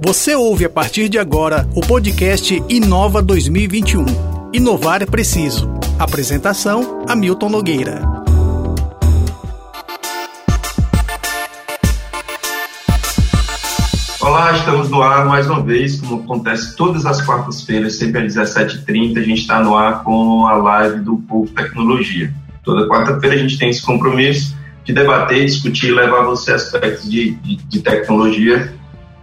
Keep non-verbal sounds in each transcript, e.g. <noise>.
Você ouve a partir de agora o podcast Inova 2021. Inovar é preciso. Apresentação: Hamilton Nogueira. Olá, estamos no ar mais uma vez, como acontece todas as quartas-feiras, sempre às 17h30, a gente está no ar com a live do Povo Tecnologia. Toda quarta-feira a gente tem esse compromisso de debater, discutir e levar você aspectos de, de, de tecnologia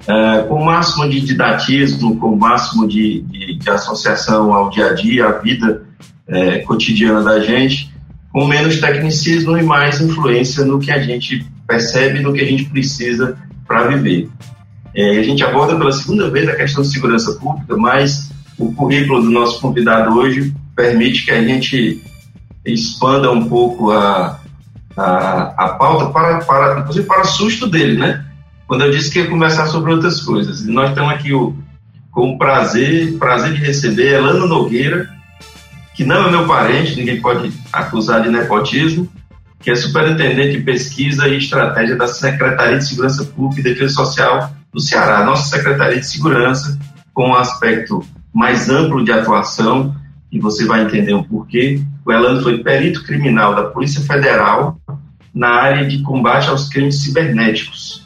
é, com o máximo de didatismo, com o máximo de, de, de associação ao dia a dia, à vida é, cotidiana da gente, com menos tecnicismo e mais influência no que a gente percebe, no que a gente precisa para viver. É, a gente aborda pela segunda vez a questão de segurança pública, mas o currículo do nosso convidado hoje permite que a gente expanda um pouco a, a, a pauta para, para, inclusive para susto dele, né? Quando eu disse que ia conversar sobre outras coisas. E nós estamos aqui o, com o prazer, prazer de receber Elano Nogueira, que não é meu parente, ninguém pode acusar de nepotismo, que é superintendente de pesquisa e estratégia da Secretaria de Segurança Pública e Defesa Social do Ceará, nossa Secretaria de Segurança, com um aspecto mais amplo de atuação, e você vai entender o porquê. O Elano foi perito criminal da Polícia Federal na área de combate aos crimes cibernéticos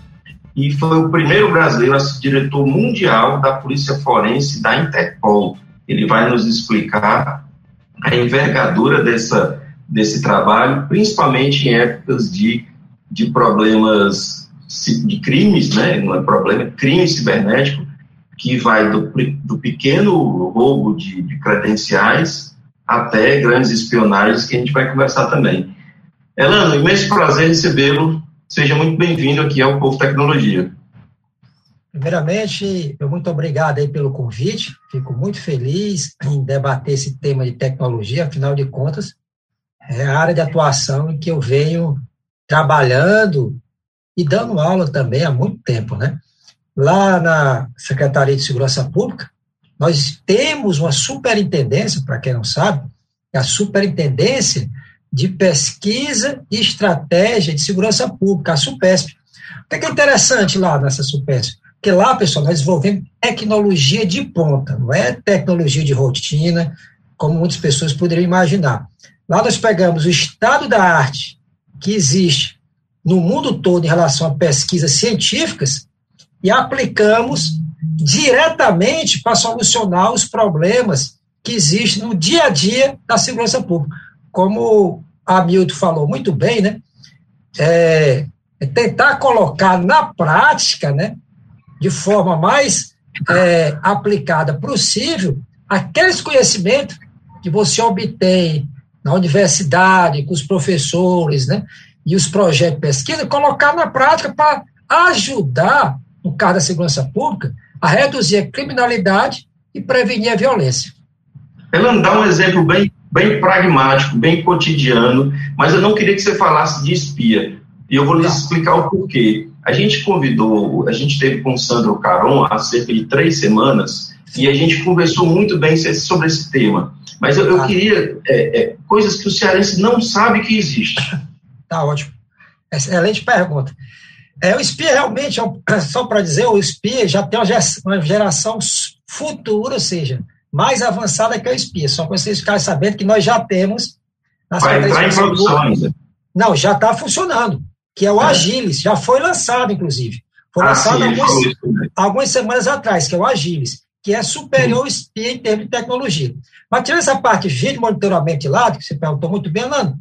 e foi o primeiro brasileiro a ser diretor mundial da Polícia Forense da Interpol. Ele vai nos explicar a envergadura dessa, desse trabalho, principalmente em épocas de, de problemas de crimes, né? não é problema, é crime cibernético, que vai do, do pequeno roubo de, de credenciais até grandes espionagens, que a gente vai conversar também. Elano, imenso prazer recebê-lo Seja muito bem-vindo aqui ao Povo Tecnologia. Primeiramente, eu muito obrigado aí pelo convite. Fico muito feliz em debater esse tema de tecnologia, afinal de contas, é a área de atuação em que eu venho trabalhando e dando aula também há muito tempo, né? Lá na Secretaria de Segurança Pública, nós temos uma superintendência, para quem não sabe, a superintendência de Pesquisa e Estratégia de Segurança Pública, a SUPESP. O que é interessante lá nessa SUPESP? Porque lá, pessoal, nós desenvolvemos tecnologia de ponta, não é tecnologia de rotina, como muitas pessoas poderiam imaginar. Lá nós pegamos o estado da arte que existe no mundo todo em relação a pesquisas científicas e aplicamos diretamente para solucionar os problemas que existem no dia a dia da segurança pública como a Milton falou muito bem, né? É, é tentar colocar na prática, né, de forma mais é, aplicada possível, aqueles conhecimentos que você obtém na universidade, com os professores, né, e os projetos de pesquisa, colocar na prática para ajudar, no caso da segurança pública, a reduzir a criminalidade e prevenir a violência. Ela dá um exemplo bem bem pragmático, bem cotidiano, mas eu não queria que você falasse de espia. E eu vou lhes explicar o porquê. A gente convidou, a gente teve com o Sandro Caron há cerca de três semanas e a gente conversou muito bem sobre esse tema. Mas eu, eu tá. queria é, é, coisas que o cearense não sabe que existe. <laughs> Tá ótimo. Excelente pergunta. É, o SPIA realmente, é <clears throat> só para dizer, o SPIA já tem uma geração futura, ou seja, mais avançada que o espia. Só para vocês ficarem sabendo que nós já temos. Vai entrar em produção ainda. Não, já está funcionando, que é o é. Agilis, já foi lançado, inclusive. Foi ah, lançado sim, algumas, algumas, semanas atrás, que é o Agilis, que é superior ao espia em termos de tecnologia. Mas tirando essa parte de monitoramento de lado, que você perguntou muito bem, Nando,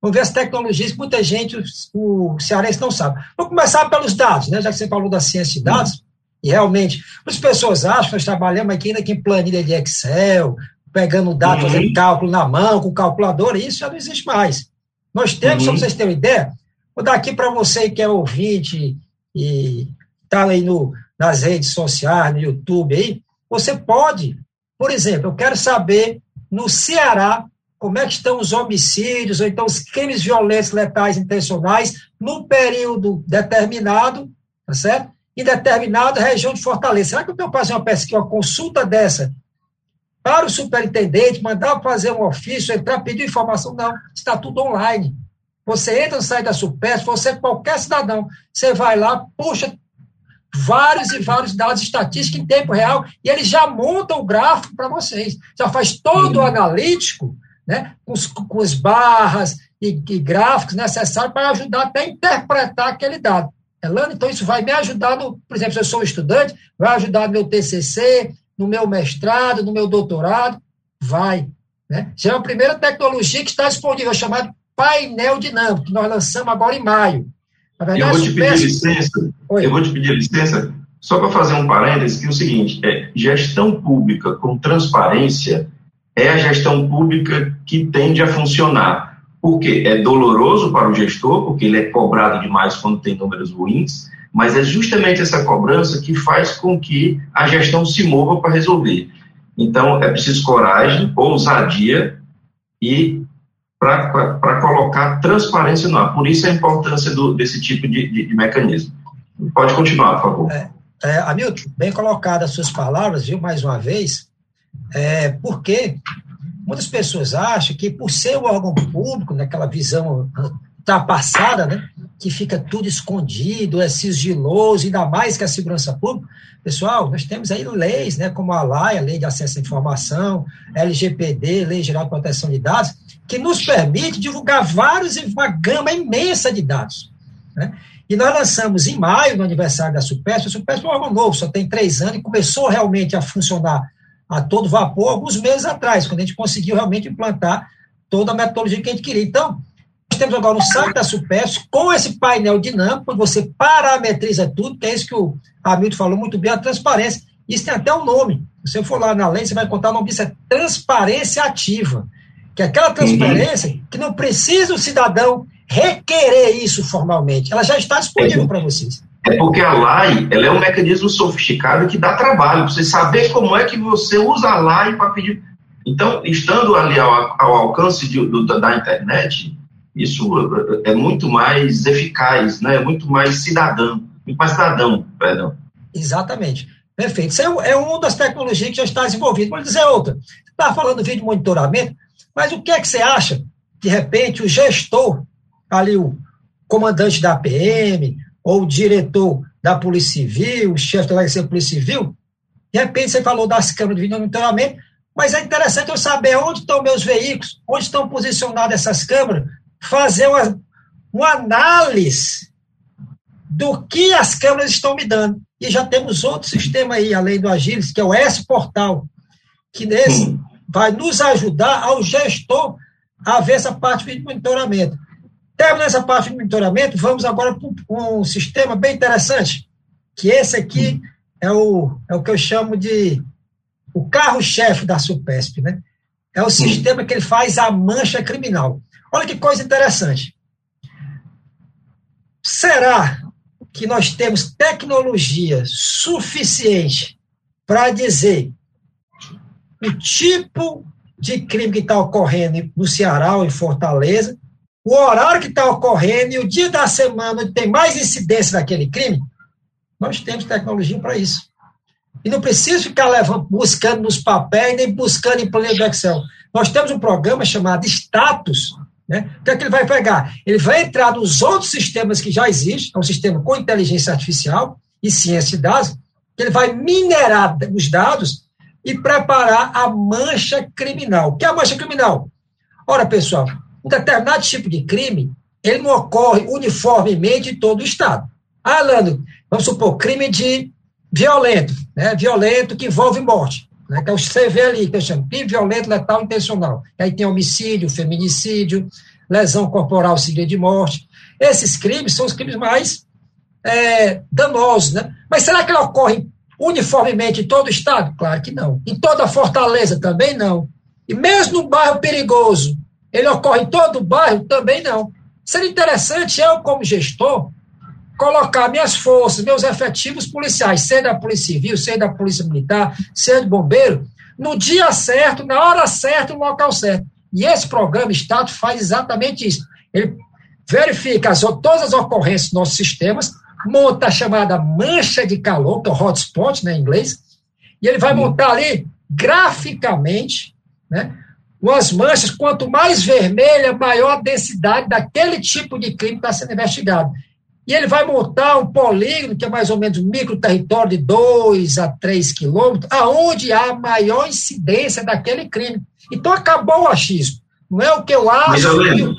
vamos ver as tecnologias que muita gente, o, cearense não sabe. Vamos começar pelos dados, né? já que você falou da ciência de dados. E realmente, as pessoas acham que nós trabalhamos aqui ainda em planilha de Excel, pegando dados, uhum. fazendo cálculo na mão, com calculadora, isso já não existe mais. Nós temos, uhum. só para vocês terem uma ideia, vou dar aqui para você que é ouvinte e está aí no, nas redes sociais, no YouTube aí, você pode, por exemplo, eu quero saber no Ceará como é que estão os homicídios ou então os crimes violentos letais intencionais num período determinado, tá certo? Em determinada região de Fortaleza. Será que eu tenho que fazer uma pesquisa, uma consulta dessa para o superintendente, mandar fazer um ofício, entrar, pedir informação? Não, está tudo online. Você entra no site da Supers, você, qualquer cidadão, você vai lá, puxa vários e vários dados estatísticos em tempo real e ele já monta o gráfico para vocês. Já faz todo o analítico, né, com, os, com as barras e, e gráficos necessários para ajudar até a interpretar aquele dado. Elano, então isso vai me ajudar, no, por exemplo, se eu sou estudante, vai ajudar no meu TCC, no meu mestrado, no meu doutorado, vai. Né? Já é a primeira tecnologia que está disponível, chamada painel dinâmico, que nós lançamos agora em maio. Verdade, eu vou te pedir licença, Oi. eu vou te pedir licença, só para fazer um parênteses, que é o seguinte, é, gestão pública com transparência é a gestão pública que tende a funcionar. Porque é doloroso para o gestor, porque ele é cobrado demais quando tem números ruins, mas é justamente essa cobrança que faz com que a gestão se mova para resolver. Então, é preciso coragem, ousadia e para colocar transparência no ar. Por isso a importância do, desse tipo de, de, de, mecanismo. Pode continuar, por favor. É, é, Hamilton, bem colocadas as suas palavras, viu, mais uma vez, é, porque muitas pessoas acham que por ser um órgão público, naquela visão ultrapassada, né, que fica tudo escondido, é sigiloso, ainda mais que a segurança pública. Pessoal, nós temos aí leis, né, como a LAI, a Lei de Acesso à Informação, LGPD, Lei Geral de Proteção de Dados, que nos permite divulgar vários uma gama imensa de dados. Né? E nós lançamos em maio, no aniversário da Supesp, a Supesp é um órgão novo, só tem três anos, e começou realmente a funcionar a todo vapor alguns meses atrás, quando a gente conseguiu realmente implantar toda a metodologia que a gente queria. Então, temos agora no site da Supes, com esse painel dinâmico, você parametriza tudo, que é isso que o Hamilton falou muito bem, a transparência. Isso tem até um nome. Se você for lá na lei, você vai contar o nome disso, é transparência ativa. Que é aquela transparência que não precisa o cidadão requerer isso formalmente. Ela já está disponível para vocês. É porque a LAI ela é um mecanismo sofisticado que dá trabalho, para você saber como é que você usa a LAI para pedir. Então, estando ali ao, ao alcance de, do, da internet, isso é muito mais eficaz, né? é muito mais cidadão, muito mais cidadão, perdão. Exatamente. Perfeito. Isso é, é uma das tecnologias que já está desenvolvida. Vou dizer outra. Você estava falando do vídeo monitoramento, mas o que é que você acha, de repente, o gestor, ali o comandante da PM, ou o diretor da Polícia Civil, o chefe da Delegacia da Polícia Civil, de repente você falou das câmeras de monitoramento, mas é interessante eu saber onde estão meus veículos, onde estão posicionadas essas câmeras, fazer uma, uma análise do que as câmeras estão me dando. E já temos outro sistema aí, além do Agilis, que é o S-Portal, que nesse vai nos ajudar ao gestor a ver essa parte de monitoramento. Terminando essa parte de monitoramento, vamos agora para um sistema bem interessante, que esse aqui é o, é o que eu chamo de o carro-chefe da SUPESP, né? É o sistema que ele faz a mancha criminal. Olha que coisa interessante. Será que nós temos tecnologia suficiente para dizer o tipo de crime que está ocorrendo no Ceará ou em Fortaleza, o horário que está ocorrendo e o dia da semana onde tem mais incidência daquele crime? Nós temos tecnologia para isso. E não precisa ficar levando, buscando nos papéis, nem buscando em planilha do Excel. Nós temos um programa chamado Status, né? O que é que ele vai pegar? Ele vai entrar nos outros sistemas que já existem, é um sistema com inteligência artificial e ciência de dados, que ele vai minerar os dados e preparar a mancha criminal. O que é a mancha criminal? Ora, pessoal, um determinado tipo de crime, ele não ocorre uniformemente em todo o Estado. Ah, Lando, vamos supor, crime de violento, né? violento que envolve morte, né? que é o CV ali, que eu chamo crime violento, letal, intencional. Aí tem homicídio, feminicídio, lesão corporal seguida de morte. Esses crimes são os crimes mais é, danosos, né? Mas será que ele ocorre uniformemente em todo o estado? Claro que não. Em toda a fortaleza também não. E mesmo no bairro perigoso, ele ocorre em todo o bairro? Também não. Seria interessante eu, como gestor, colocar minhas forças, meus efetivos policiais, seja da Polícia Civil, seja da Polícia Militar, seja do Bombeiro, no dia certo, na hora certa, no local certo. E esse programa Estado faz exatamente isso. Ele verifica as, todas as ocorrências dos nossos sistemas, monta a chamada mancha de calor, que é o hotspot né, em inglês, e ele vai montar ali graficamente né, umas manchas, quanto mais vermelha, maior a densidade daquele tipo de crime que está sendo investigado. e ele vai montar um polígono, que é mais ou menos um micro território de 2 a 3 quilômetros, aonde há maior incidência daquele crime. Então acabou o achismo. Não é o que eu acho. Mas, eu...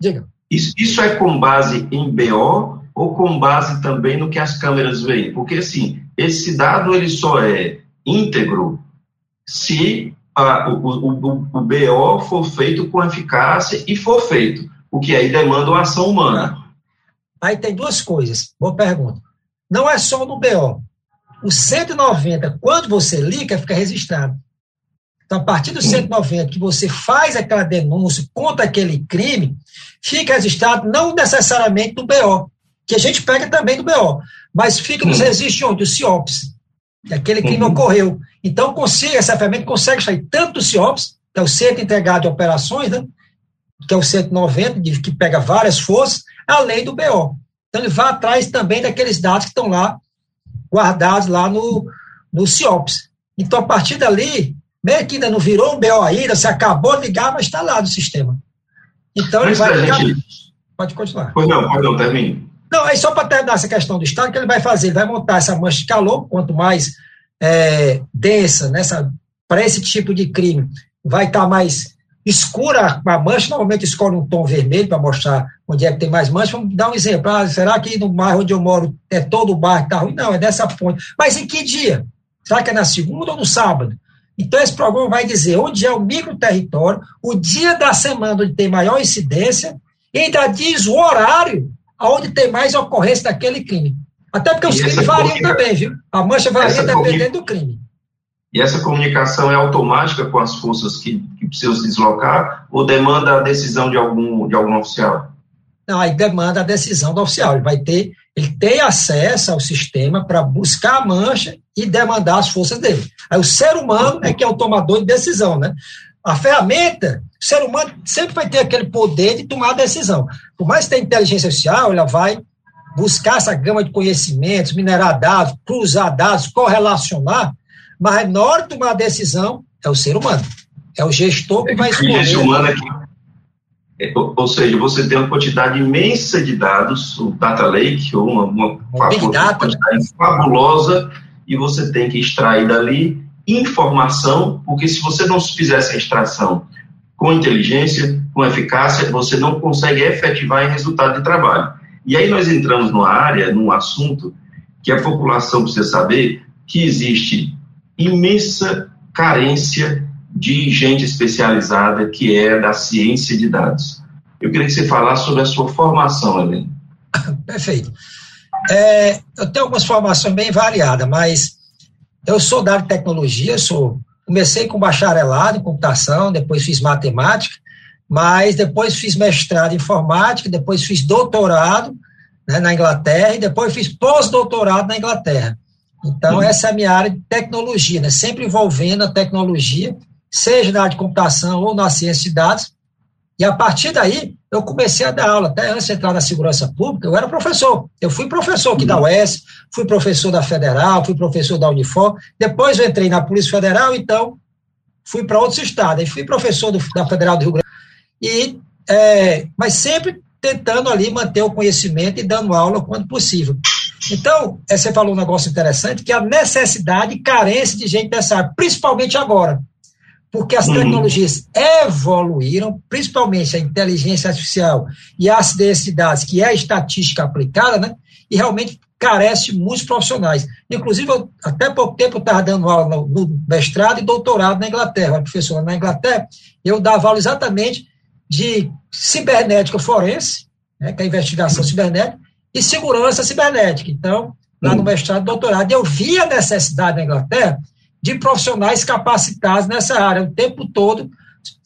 Diga. Isso, isso é com base em BO ou com base também no que as câmeras veem? Porque, assim, esse dado ele só é íntegro se a, o, o, o, BO for feito com eficácia e for feito, o que aí demanda uma ação humana. Aí tem duas coisas. Boa pergunta. Não é só no BO. O 190, quando você liga, fica registrado. Então, a partir do 190, que você faz aquela denúncia contra aquele crime, fica registrado não necessariamente no BO, que a gente pega também do BO, mas fica nos registros onde? O CIOPS, que aquele crime uhum. ocorreu. Então, consiga, essa ferramenta consegue sair tanto do CIOPS, que é o Centro Integrado de Operações, né, que é o 190, que pega várias forças, além do BO. Então, ele vai atrás também daqueles dados que estão lá, guardados lá no, no CIOPS. Então, a partir dali, meio que ainda não virou um BO ainda, você acabou de ligar, mas está lá no sistema. Então, ele vai ficar... gente... Pode continuar. Pois não, pode não, termine. Não, aí só para terminar essa questão do Estado, o que ele vai fazer? Ele vai montar essa mancha de calor, quanto mais é, densa, nessa para esse tipo de crime, vai estar tá mais escura a mancha, normalmente escolhe um tom vermelho para mostrar onde é que tem mais mancha. Vamos dar um exemplo. Ah, será que no bairro onde eu moro é todo o bairro que está ruim? Não, é dessa ponte. Mas em que dia? Será que é na segunda ou no sábado? Então, esse programa vai dizer onde é o micro território, o dia da semana onde tem maior incidência, e ainda diz o horário onde tem mais ocorrência daquele crime. Até porque os crimes variam também, viu? A mancha varia dependendo do crime. E essa comunicação é automática com as forças que, que precisam se deslocar ou demanda a decisão de algum, de algum oficial? Não, aí demanda a decisão do oficial. Ele vai ter, ele tem acesso ao sistema para buscar a mancha e demandar as forças dele. Aí o ser humano é que é o tomador de decisão, né? A ferramenta, o ser humano sempre vai ter aquele poder de tomar a decisão. Por mais que tenha inteligência artificial, ela vai buscar essa gama de conhecimentos, minerar dados, cruzar dados, correlacionar, mas na hora de tomar a decisão, é o ser humano. É o gestor que vai escolher. Esse humano. É, ou seja, você tem uma quantidade imensa de dados, o data lake, ou uma, uma, uma quantidade fabulosa, e você tem que extrair dali informação, porque se você não fizesse a extração com inteligência, com eficácia, você não consegue efetivar em resultado de trabalho. E aí nós entramos numa área, num assunto que a população precisa saber que existe imensa carência de gente especializada que é da ciência de dados. Eu queria que você falasse sobre a sua formação, Helena. <coughs> Perfeito. É, eu tenho algumas formações bem variadas, mas eu sou da área de tecnologia, sou, comecei com bacharelado em computação, depois fiz matemática, mas depois fiz mestrado em informática, depois fiz doutorado né, na Inglaterra e depois fiz pós-doutorado na Inglaterra. Então, uhum. essa é a minha área de tecnologia, né? sempre envolvendo a tecnologia, seja na área de computação ou na ciência de dados. E a partir daí, eu comecei a dar aula. Até antes de entrar na segurança pública, eu era professor. Eu fui professor aqui da uhum. UES, fui professor da Federal, fui professor da Unifor. Depois eu entrei na Polícia Federal, então fui para outros estados. Aí fui professor do, da Federal do Rio Grande. E, é, mas sempre tentando ali manter o conhecimento e dando aula quando possível. Então, é, você falou um negócio interessante, que a necessidade e carência de gente dessa área, principalmente agora, porque as uhum. tecnologias evoluíram, principalmente a inteligência artificial e a acidência de dados, que é a estatística aplicada, né? E realmente carece muitos profissionais. Inclusive, eu, até pouco tempo eu estava dando aula no, no, mestrado e doutorado na Inglaterra, uma professora na Inglaterra, eu dava aula exatamente de cibernética forense, né, que é a investigação cibernética, e segurança cibernética. Então, lá no hum. mestrado e doutorado, eu vi a necessidade na Inglaterra de profissionais capacitados nessa área, o tempo todo,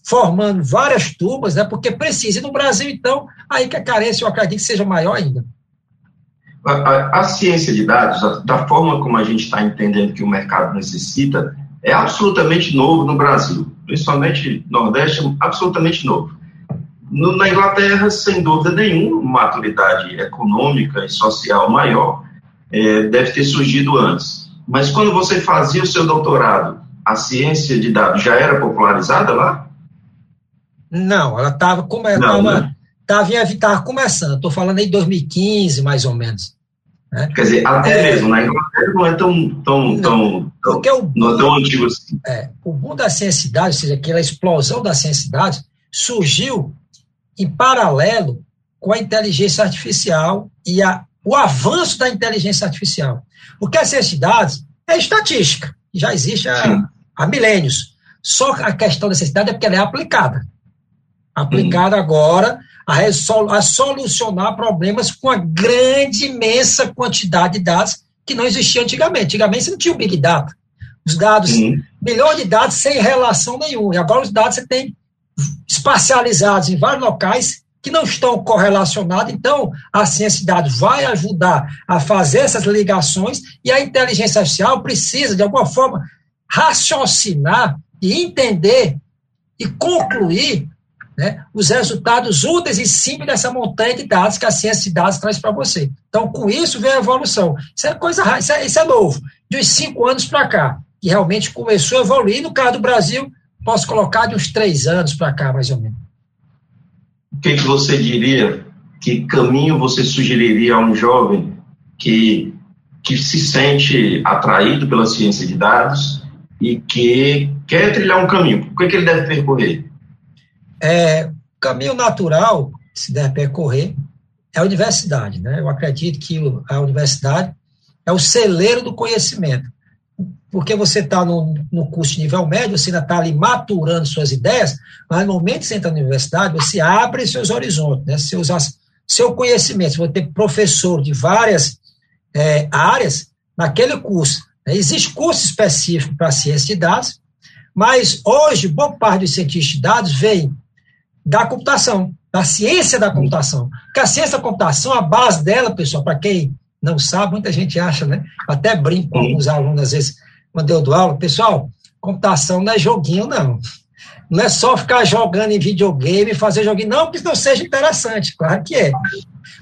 formando várias turmas, né, porque precisa. E no Brasil, então, aí que a carência, eu acredito que seja maior ainda. A, a, a ciência de dados, a, da forma como a gente está entendendo que o mercado necessita, é absolutamente novo no Brasil, principalmente no Nordeste, absolutamente novo. No, na Inglaterra, sem dúvida nenhuma, maturidade econômica e social maior é, deve ter surgido antes. Mas quando você fazia o seu doutorado, a ciência de dados já era popularizada lá? Não, ela estava como ela estava. Né? estava começando, estou falando aí 2015, mais ou menos. Né? Quer dizer, até é, mesmo na Inglaterra não é tão, tão, tão, porque o, não é tão antigo assim. É, o boom da ciência ou seja, aquela explosão da ciência surgiu em paralelo com a inteligência artificial e a, o avanço da inteligência artificial. Porque a ciência de dados é estatística, já existe há, há milênios. Só a questão da necessidade é porque ela é aplicada. Aplicada uhum. agora a, a solucionar problemas com a grande, imensa quantidade de dados que não existia antigamente. Antigamente você não tinha o Big Data. Os dados, uhum. milhões de dados sem relação nenhuma. E agora os dados você tem espacializados em vários locais que não estão correlacionados. Então, a ciência de dados vai ajudar a fazer essas ligações e a inteligência artificial precisa, de alguma forma, raciocinar e entender e concluir né, os resultados úteis e simples dessa montanha de dados que a ciência de dados traz para você. Então, com isso vem a evolução. Isso é coisa isso é, isso é novo, de uns cinco anos para cá, que realmente começou a evoluir. No caso do Brasil, posso colocar de uns três anos para cá, mais ou menos. O que, que você diria, que caminho você sugeriria a um jovem que, que se sente atraído pela ciência de dados e que quer trilhar um caminho? O que, que ele deve percorrer? É, caminho natural, se der percorrer, é a universidade. Né? Eu acredito que a universidade é o celeiro do conhecimento. Porque você está no, no curso de nível médio, você ainda está ali maturando suas ideias, mas no momento que você entra na universidade, você abre seus horizontes, né? seus, seu conhecimento. Você vai ter professor de várias é, áreas naquele curso. Né? Existe curso específico para ciência de dados, mas hoje, boa parte dos cientistas de dados vem da computação, da ciência da computação. Porque a ciência da computação, a base dela, pessoal, para quem não sabe, muita gente acha, né? Até brinco com alguns alunos, às vezes, quando eu dou aula, pessoal, computação não é joguinho, não. Não é só ficar jogando em videogame, fazer joguinho, não que isso não seja interessante, claro que é.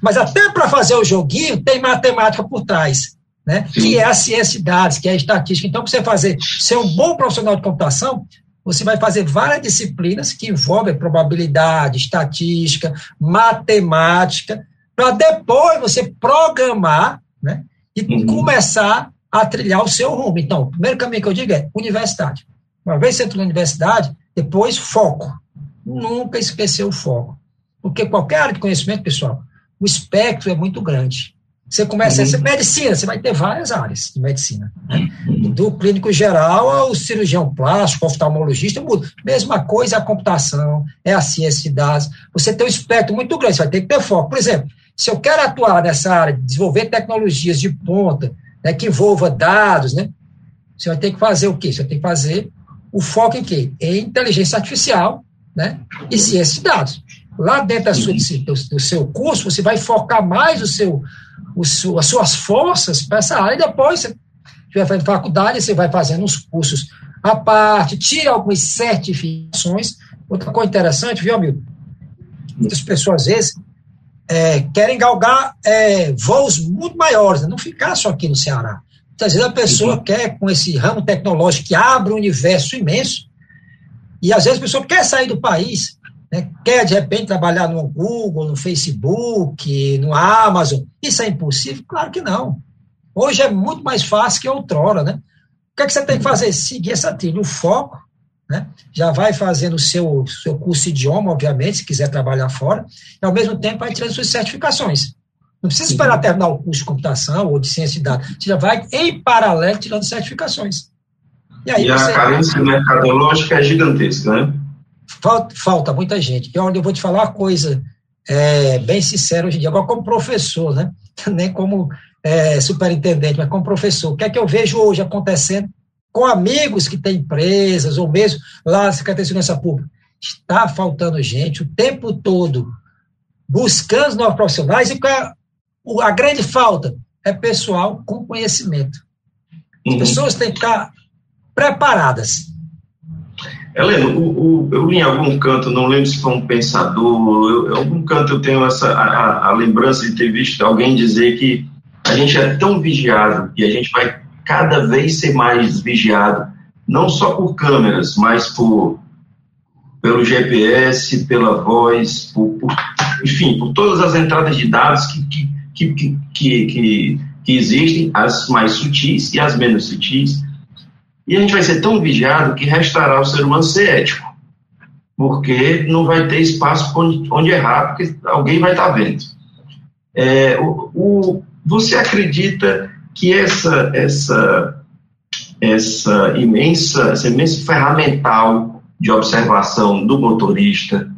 Mas até para fazer o joguinho, tem matemática por trás, né? Que é a ciência de dados, que é a estatística. Então, para você fazer, ser um bom profissional de computação, você vai fazer várias disciplinas que envolvem probabilidade, estatística, matemática, para depois você programar né, e uhum. começar a trilhar o seu rumo. Então, o primeiro caminho que eu digo é universidade. Uma vez você entra na universidade, depois foco. Nunca esquecer o foco. Porque qualquer área de conhecimento, pessoal, o espectro é muito grande. Você começa a ser uhum. medicina, você vai ter várias áreas de medicina. Né? Uhum. Do clínico geral ao cirurgião plástico, oftalmologista, muda. Mesma coisa é a computação, é a ciência de dados. Você tem um espectro muito grande, você vai ter que ter foco. Por exemplo, se eu quero atuar nessa área, desenvolver tecnologias de ponta, né, que envolva dados, né, você vai ter que fazer o quê? Você vai ter que fazer o foco em quê? Em inteligência artificial né, e ciência de dados. Lá dentro da sua, uhum. do, do seu curso, você vai focar mais o seu o, as suas forças para essa área, e depois você vai fazendo faculdade, você vai fazendo uns cursos à parte, tira algumas certificações. Outra coisa interessante, viu, amigo? Muitas pessoas, às vezes, é, querem galgar é, voos muito maiores, né? não ficar só aqui no Ceará. Muitas vezes a pessoa quer, com esse ramo tecnológico que abre um universo imenso, e às vezes a pessoa quer sair do país, né? Quer, de repente, trabalhar no Google, no Facebook, no Amazon. Isso é impossível? Claro que não. Hoje é muito mais fácil que outrora, né? O que, é que você tem que fazer? Seguir essa trilha, o foco, né? Já vai fazendo o seu, seu curso de idioma, obviamente, se quiser trabalhar fora, e ao mesmo tempo vai tirando suas certificações. Não precisa esperar terminar o curso de computação ou de ciência de dados. Você já vai, em paralelo, tirando certificações. E, aí e a carência mercadológica é gigantesca, né? Falta, falta muita gente. E onde eu vou te falar uma coisa é, bem sincera hoje em dia, agora como professor, né? <laughs> nem como é, superintendente, mas como professor. O que é que eu vejo hoje acontecendo com amigos que têm empresas, ou mesmo lá na Secretaria de Segurança Pública? Está faltando gente o tempo todo buscando novos profissionais e a, a grande falta é pessoal com conhecimento. As uhum. pessoas têm que estar preparadas Helena, o, o, eu li em algum canto, não lembro se foi um pensador, eu, em algum canto eu tenho essa a, a, lembrança de ter visto alguém dizer que a gente é tão vigiado e a gente vai cada vez ser mais vigiado, não só por câmeras, mas por, pelo GPS, pela voz, por, por, enfim, por todas as entradas de dados que, que, que, que, que, existem, as mais sutis e as menos sutis. E a gente vai ser tão vigiado que restará o ser humano ser ético, porque não vai ter espaço onde, onde errar, porque alguém vai estar vendo. É, o, o, você acredita que essa, essa, essa imensa, essa imensa ferramental de observação do motorista,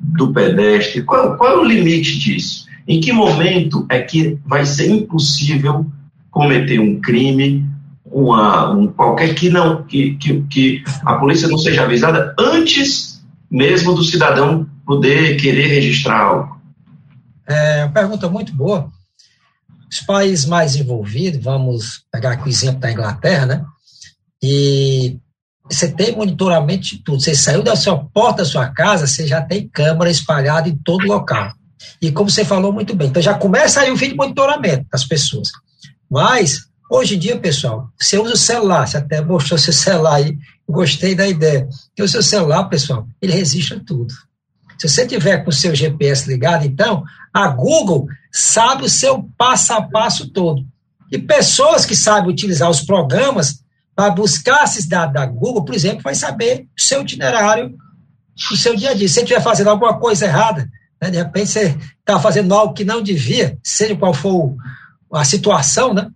do pedestre, qual, qual é o limite disso? Em que momento é que vai ser impossível cometer um crime, uma, um, qualquer que não que, que, que a polícia não seja avisada antes mesmo do cidadão poder querer registrar algo? É uma pergunta muito boa. Os países mais envolvidos, vamos pegar aqui o exemplo da Inglaterra, né? E você tem monitoramento de tudo. Você saiu da sua porta da sua casa, você já tem câmera espalhada em todo local. E como você falou muito bem, então já começa aí o vídeo de monitoramento das pessoas. Mas, hoje em dia, pessoal, você usa o celular, você até mostrou seu celular aí, gostei da ideia. Porque o seu celular, pessoal, ele resiste a tudo. Se você tiver com o seu GPS ligado, então, a Google sabe o seu passo a passo todo. E pessoas que sabem utilizar os programas para buscar esses dados da Google, por exemplo, vai saber o seu itinerário, o seu dia a dia. Se você estiver fazendo alguma coisa errada, né, de repente você está fazendo algo que não devia, seja qual for a situação, né,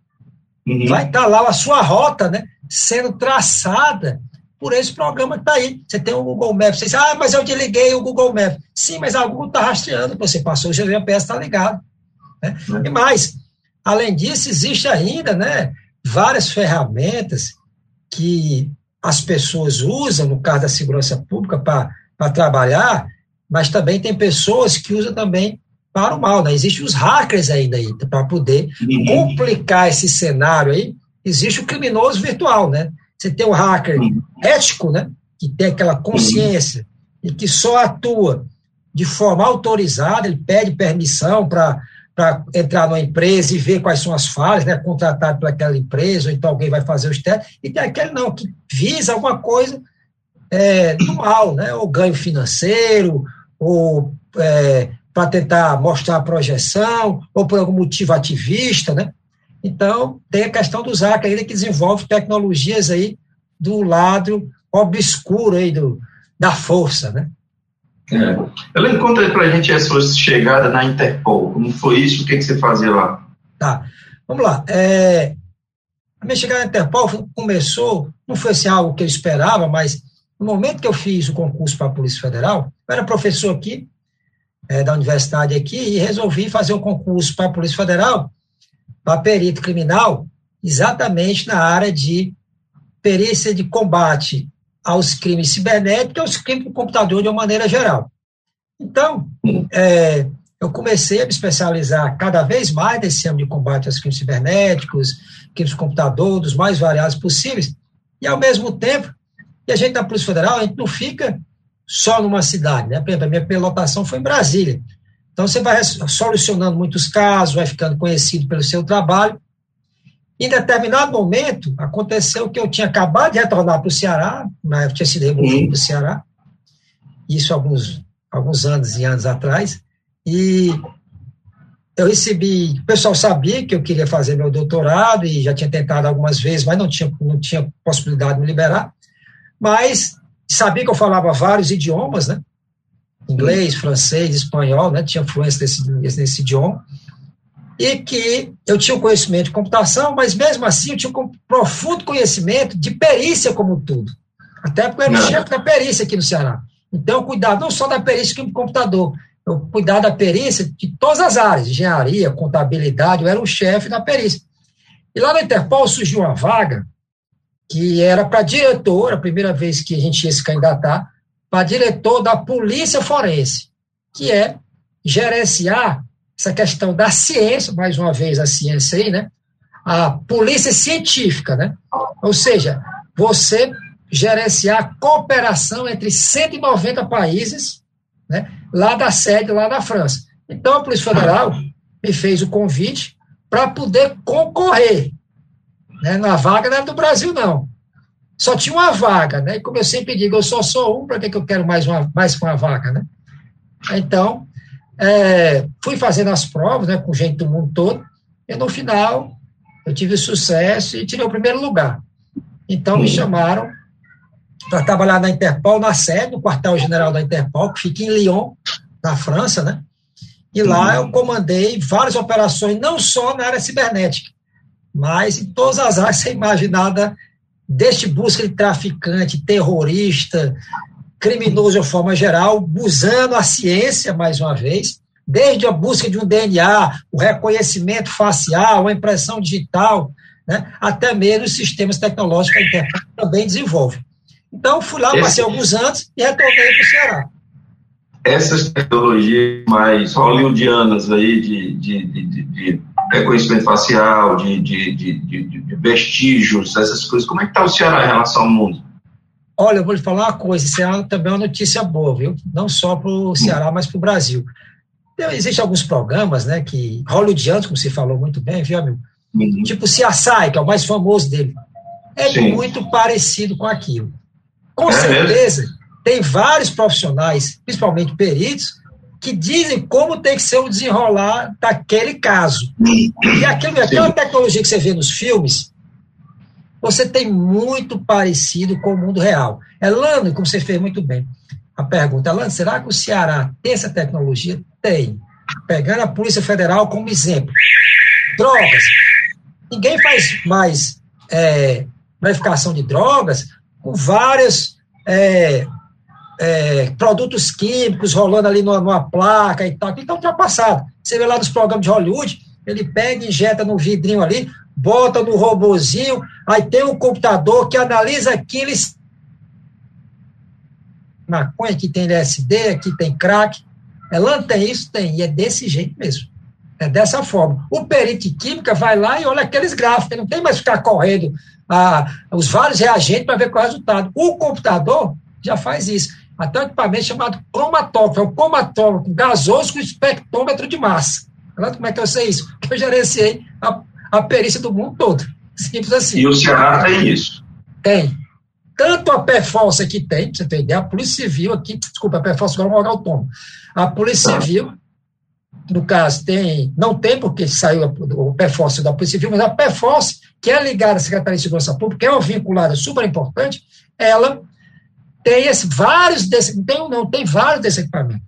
uhum. vai estar tá lá a sua rota né, sendo traçada por esse programa que está aí. Você tem o Google Maps, você diz, ah, mas eu desliguei o Google Maps. Sim, mas a Google está rastreando, você passou o GPS, está ligado. Né? E mais, além disso, existe ainda né, várias ferramentas que as pessoas usam, no caso da segurança pública, para trabalhar, mas também tem pessoas que usam também para o mal. Né? Existem os hackers ainda aí, para poder uhum. complicar esse cenário aí. Existe o criminoso virtual, né? Você tem o hacker uhum. ético, né? Que tem aquela consciência uhum. e que só atua de forma autorizada, ele pede permissão para para entrar numa empresa e ver quais são as falhas, né, contratado por aquela empresa, ou então alguém vai fazer os testes, e tem aquele não, que visa alguma coisa é, do mal, né, ou ganho financeiro, ou é, para tentar mostrar a projeção, ou por algum motivo ativista, né? Então, tem a questão dos hackers ainda que desenvolve tecnologias aí do lado obscuro aí do, da força, né? É. Ela conta para a gente a sua chegada na Interpol. Como foi isso? O que, que você fazia lá? Tá. Vamos lá. É, a minha chegada na Interpol começou, não foi assim algo que eu esperava, mas no momento que eu fiz o concurso para a Polícia Federal, eu era professor aqui, é, da universidade aqui, e resolvi fazer o concurso para a Polícia Federal, para perito criminal, exatamente na área de perícia de combate aos crimes cibernéticos e aos crimes do computador de uma maneira geral. Então, é, eu comecei a me especializar cada vez mais nesse âmbito de combate aos crimes cibernéticos, crimes do computador, dos mais variados possíveis, e ao mesmo tempo, e a gente da Polícia Federal, a gente não fica só numa cidade, né? Por exemplo, a minha pilotação foi em Brasília. Então, você vai solucionando muitos casos, vai ficando conhecido pelo seu trabalho, em determinado momento, aconteceu que eu tinha acabado de retornar para o Ceará, né, eu tinha sido removido para o Ceará, isso alguns, alguns anos e anos atrás, e eu recebi, o pessoal sabia que eu queria fazer meu doutorado e já tinha tentado algumas vezes, mas não tinha, não tinha possibilidade de me liberar, mas sabia que eu falava vários idiomas, né? Inglês, francês, espanhol, né? Tinha fluência nesse, nesse idioma e que eu tinha um conhecimento de computação, mas mesmo assim eu tinha um profundo conhecimento de perícia como tudo. Até porque eu era o chefe da perícia aqui no Ceará. Então, cuidar não só da perícia que do computador, eu cuidar da perícia de todas as áreas, engenharia, contabilidade, eu era o chefe da perícia. E lá na Interpol surgiu uma vaga que era para diretor, a primeira vez que a gente ia se candidatar, para diretor da Polícia Forense, que é gerenciar essa questão da ciência, mais uma vez a ciência aí, né? A polícia científica, né? Ou seja, você gerenciar a cooperação entre 190 países, né? Lá da sede, lá da França. Então, a Polícia Federal me fez o convite para poder concorrer. Né? Na vaga não era do Brasil, não. só tinha uma vaga, né? E como eu sempre digo, eu só sou um, para que, que eu quero mais uma, mais uma vaga, né? Então, é, fui fazendo as provas, né, com gente do mundo todo, e no final eu tive sucesso e tirei o primeiro lugar. Então, me chamaram para trabalhar na Interpol, na sede, no quartel-general da Interpol, que fica em Lyon, na França, né? E lá eu comandei várias operações, não só na área cibernética, mas em todas as áreas você imaginada, desde busca de traficante, terrorista, criminoso de forma geral, usando a ciência, mais uma vez, desde a busca de um DNA, o reconhecimento facial, a impressão digital, né, até mesmo os sistemas tecnológicos que também desenvolve. Então, fui lá, passei alguns anos e retornei para o Ceará. Essas tecnologias mais hollywoodianas aí de, de, de, de reconhecimento facial, de, de, vestígios, essas coisas, como é que está o Ceará em relação ao mundo? Olha, eu vou lhe falar uma coisa, isso é também uma notícia boa, viu? Não só para o Ceará, mas para o Brasil. Então, existem alguns programas, né, que hollywoodianos, como você falou muito bem, viu, amigo? Uhum. Tipo o CSI, que é o mais famoso dele. É Sim. muito parecido com aquilo. Com é certeza, mesmo? tem vários profissionais, principalmente peritos, que dizem como tem que ser o desenrolar daquele caso. E aquilo, aquela tecnologia que você vê nos filmes, você tem muito parecido com o mundo real. Elano, como você fez muito bem, a pergunta, Elano, será que o Ceará tem essa tecnologia? Tem. Pegando a Polícia Federal como exemplo. Drogas. Ninguém faz mais é, verificação de drogas com vários é, é, produtos químicos rolando ali numa, numa placa e tal, que está ultrapassado. Você vê lá nos programas de Hollywood, ele pega, injeta no vidrinho ali, bota no robozinho, aí tem um computador que analisa aquilo. Maconha, aqui tem LSD, aqui tem crack. Ela tem isso? Tem, e é desse jeito mesmo. É dessa forma. O perito de química vai lá e olha aqueles gráficos, não tem mais ficar correndo ah, os vários reagentes para ver qual é o resultado. O computador já faz isso. Até um equipamento chamado cromatógrafo, é o cromatógrafo gasoso com espectrômetro de massa. Como é que eu sei isso? <laughs> Eu gerenciei a, a perícia do mundo todo. Simples assim. E o Ceará tem isso? Tem. Tanto a PFOS aqui tem, pra você ter ideia, a Polícia Civil aqui, desculpa, a PFOS agora é órgão autônomo. A Polícia tá. Civil no caso, tem, não tem, porque saiu o PFOS da Polícia Civil, mas a PFOS, que é ligada à Secretaria de Segurança Pública, é uma vinculada super importante, ela tem esse, vários desse, tem não, tem vários desse equipamento.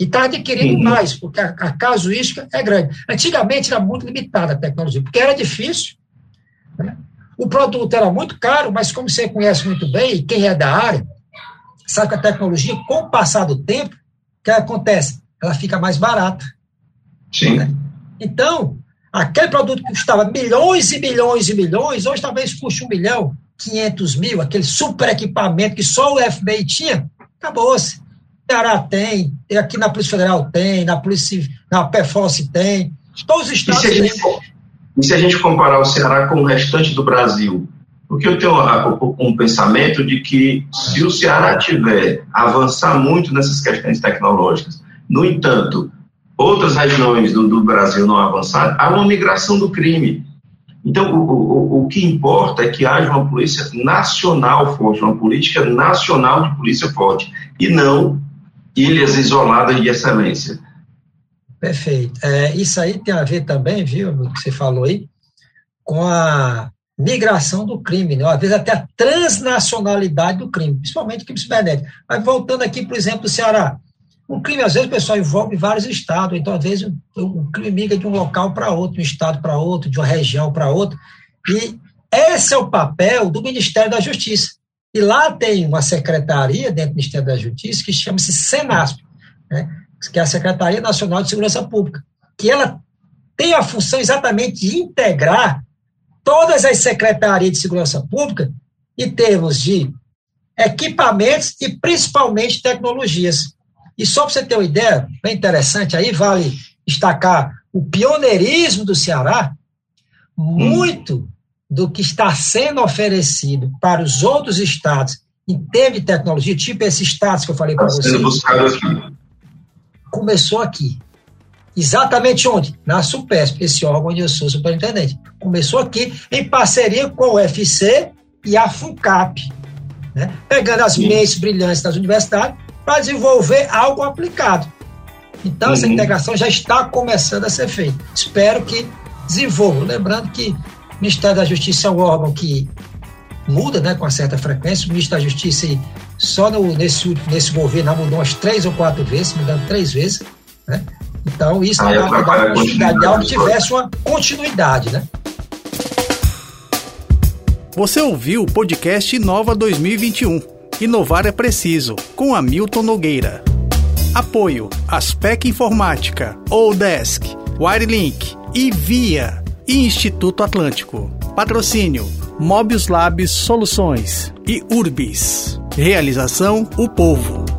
E está adquirindo uhum. mais, porque a, a, casuística é grande. Antigamente era muito limitada a tecnologia, porque era difícil. Né? O produto era muito caro, mas como você conhece muito bem, e quem é da área, sabe que a tecnologia, com o passar do tempo, o que acontece? Ela fica mais barata. Sim. Né? Então, aquele produto que custava milhões e milhões e milhões, hoje talvez custe um milhão, 500 mil, aquele super equipamento que só o FBI tinha, acabou-se. Ceará tem, aqui na Polícia Federal tem, na Polícia, na PFOS tem, todos os estados e têm. E se a gente comparar o Ceará com o restante do Brasil? Porque eu tenho um pensamento de que se o Ceará tiver avançar muito nessas questões tecnológicas, no entanto, outras regiões do, do Brasil não avançaram, há uma migração do crime. Então, o, o, o que importa é que haja uma polícia nacional forte, uma política nacional de polícia forte, e não ilhas isoladas de excelência. Perfeito. É, isso aí tem a ver também, viu, o que você falou aí, com a migração do crime, né? às vezes até a transnacionalidade do crime, principalmente o crime cibernético. Mas voltando aqui, por exemplo, do Ceará, o crime, às vezes, o pessoal envolve vários estados, então, às vezes, o, crime migra de um local para outro, de um estado para outro, de uma região para outra. E esse é o papel do Ministério da Justiça. E lá tem uma secretaria dentro do Ministério da Justiça que chama-se Senasp, né? que é a Secretaria Nacional de Segurança Pública, que ela tem a função exatamente de integrar todas as secretarias de segurança pública em termos de equipamentos e principalmente tecnologias. E só para você ter uma ideia, bem interessante, aí vale destacar o pioneirismo do Ceará, muito hum. Do que está sendo oferecido para os outros estados em termos de tecnologia, tipo esses estados que eu falei para vocês, começou aqui. Exatamente onde? Na SUPESP, esse órgão onde eu sou superintendente. Começou aqui em parceria com o UFC e a FUCAP, né? pegando as mentes brilhantes das universidades para desenvolver algo aplicado. Então, uhum. essa integração já está começando a ser feita. Espero que desenvolva. Lembrando que o Ministério da Justiça é um órgão que muda né, com uma certa frequência. O ministro da Justiça, só no, nesse, nesse governo, mudou umas três ou quatro vezes, mudando três vezes. Né? Então, isso ah, vai dar uma algo que tivesse uma continuidade. Né? Você ouviu o podcast Inova 2021. Inovar é preciso, com Hamilton Nogueira. Apoio Aspec Informática, Odesk, Wirelink e Via e Instituto Atlântico. Patrocínio Mobius Labs Soluções e Urbis. Realização O Povo.